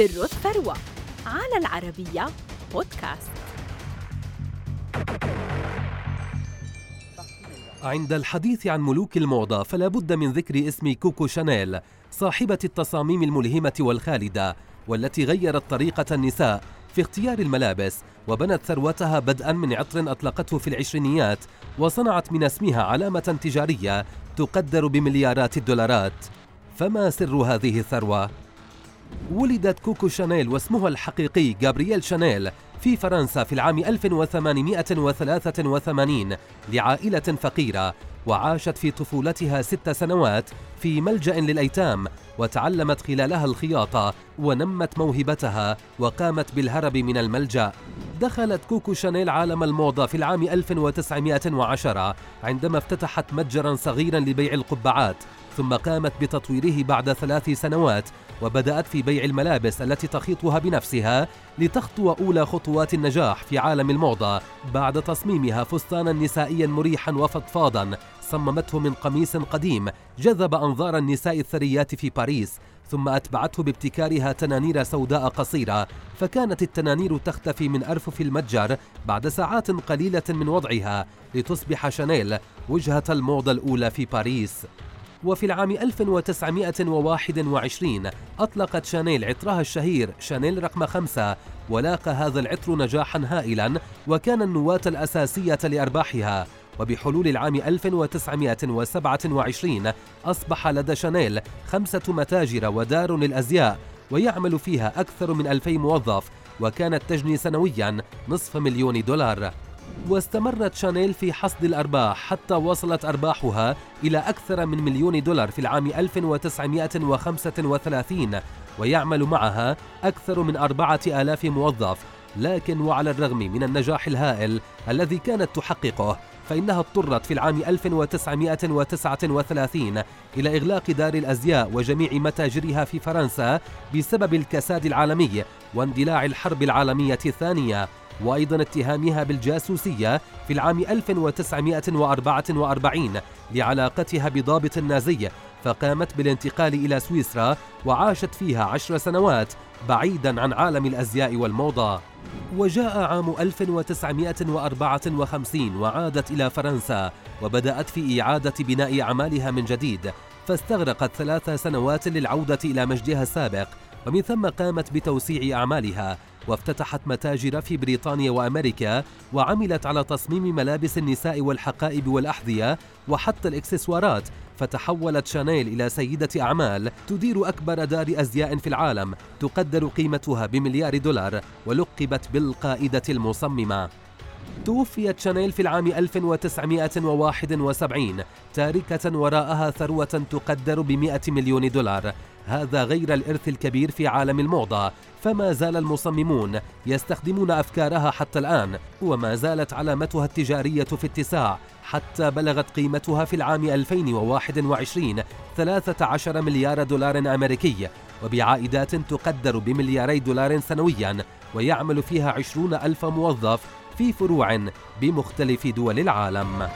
سر الثروة على العربية بودكاست عند الحديث عن ملوك الموضة فلا بد من ذكر اسم كوكو شانيل صاحبة التصاميم الملهمة والخالدة والتي غيرت طريقة النساء في اختيار الملابس وبنت ثروتها بدءا من عطر أطلقته في العشرينيات وصنعت من اسمها علامة تجارية تقدر بمليارات الدولارات فما سر هذه الثروة؟ ولدت كوكو شانيل واسمها الحقيقي جابرييل شانيل في فرنسا في العام 1883 لعائلة فقيرة وعاشت في طفولتها ست سنوات في ملجأ للأيتام وتعلمت خلالها الخياطة ونمت موهبتها وقامت بالهرب من الملجأ. دخلت كوكو شانيل عالم الموضة في العام 1910 عندما افتتحت متجرا صغيرا لبيع القبعات ثم قامت بتطويره بعد ثلاث سنوات وبدأت في بيع الملابس التي تخيطها بنفسها لتخطو أولى خطوات النجاح في عالم الموضة بعد تصميمها فستانا نسائيا مريحا وفضفاضا صممته من قميص قديم جذب أنظار النساء الثريات في باريس ثم أتبعته بابتكارها تنانير سوداء قصيرة فكانت التنانير تختفي من أرفف المتجر بعد ساعات قليلة من وضعها لتصبح شانيل وجهة الموضة الأولى في باريس. وفي العام 1921 أطلقت شانيل عطرها الشهير شانيل رقم خمسة ولاقى هذا العطر نجاحا هائلا وكان النواة الأساسية لأرباحها. وبحلول العام 1927 أصبح لدى شانيل خمسة متاجر ودار للأزياء ويعمل فيها أكثر من ألفي موظف وكانت تجني سنويا نصف مليون دولار. واستمرت شانيل في حصد الأرباح حتى وصلت أرباحها إلى أكثر من مليون دولار في العام 1935 ويعمل معها أكثر من أربعة آلاف موظف لكن وعلى الرغم من النجاح الهائل الذي كانت تحققه فإنها اضطرت في العام 1939 إلى إغلاق دار الأزياء وجميع متاجرها في فرنسا بسبب الكساد العالمي واندلاع الحرب العالمية الثانية وأيضا اتهامها بالجاسوسية في العام 1944 لعلاقتها بضابط نازي فقامت بالانتقال إلى سويسرا وعاشت فيها عشر سنوات بعيدا عن عالم الأزياء والموضة وجاء عام 1954 وعادت إلى فرنسا وبدأت في إعادة بناء أعمالها من جديد فاستغرقت ثلاث سنوات للعودة إلى مجدها السابق. ومن ثم قامت بتوسيع أعمالها وافتتحت متاجر في بريطانيا وأمريكا وعملت على تصميم ملابس النساء والحقائب والأحذية وحتى الإكسسوارات فتحولت شانيل إلى سيدة أعمال تدير أكبر دار أزياء في العالم تقدر قيمتها بمليار دولار ولقبت بالقائدة المصممة. توفيت شانيل في العام 1971 تاركة وراءها ثروة تقدر ب 100 مليون دولار هذا غير الإرث الكبير في عالم الموضة فما زال المصممون يستخدمون أفكارها حتى الآن وما زالت علامتها التجارية في اتساع حتى بلغت قيمتها في العام 2021 13 مليار دولار أمريكي وبعائدات تقدر بملياري دولار سنويا ويعمل فيها 20 ألف موظف في فروع بمختلف دول العالم.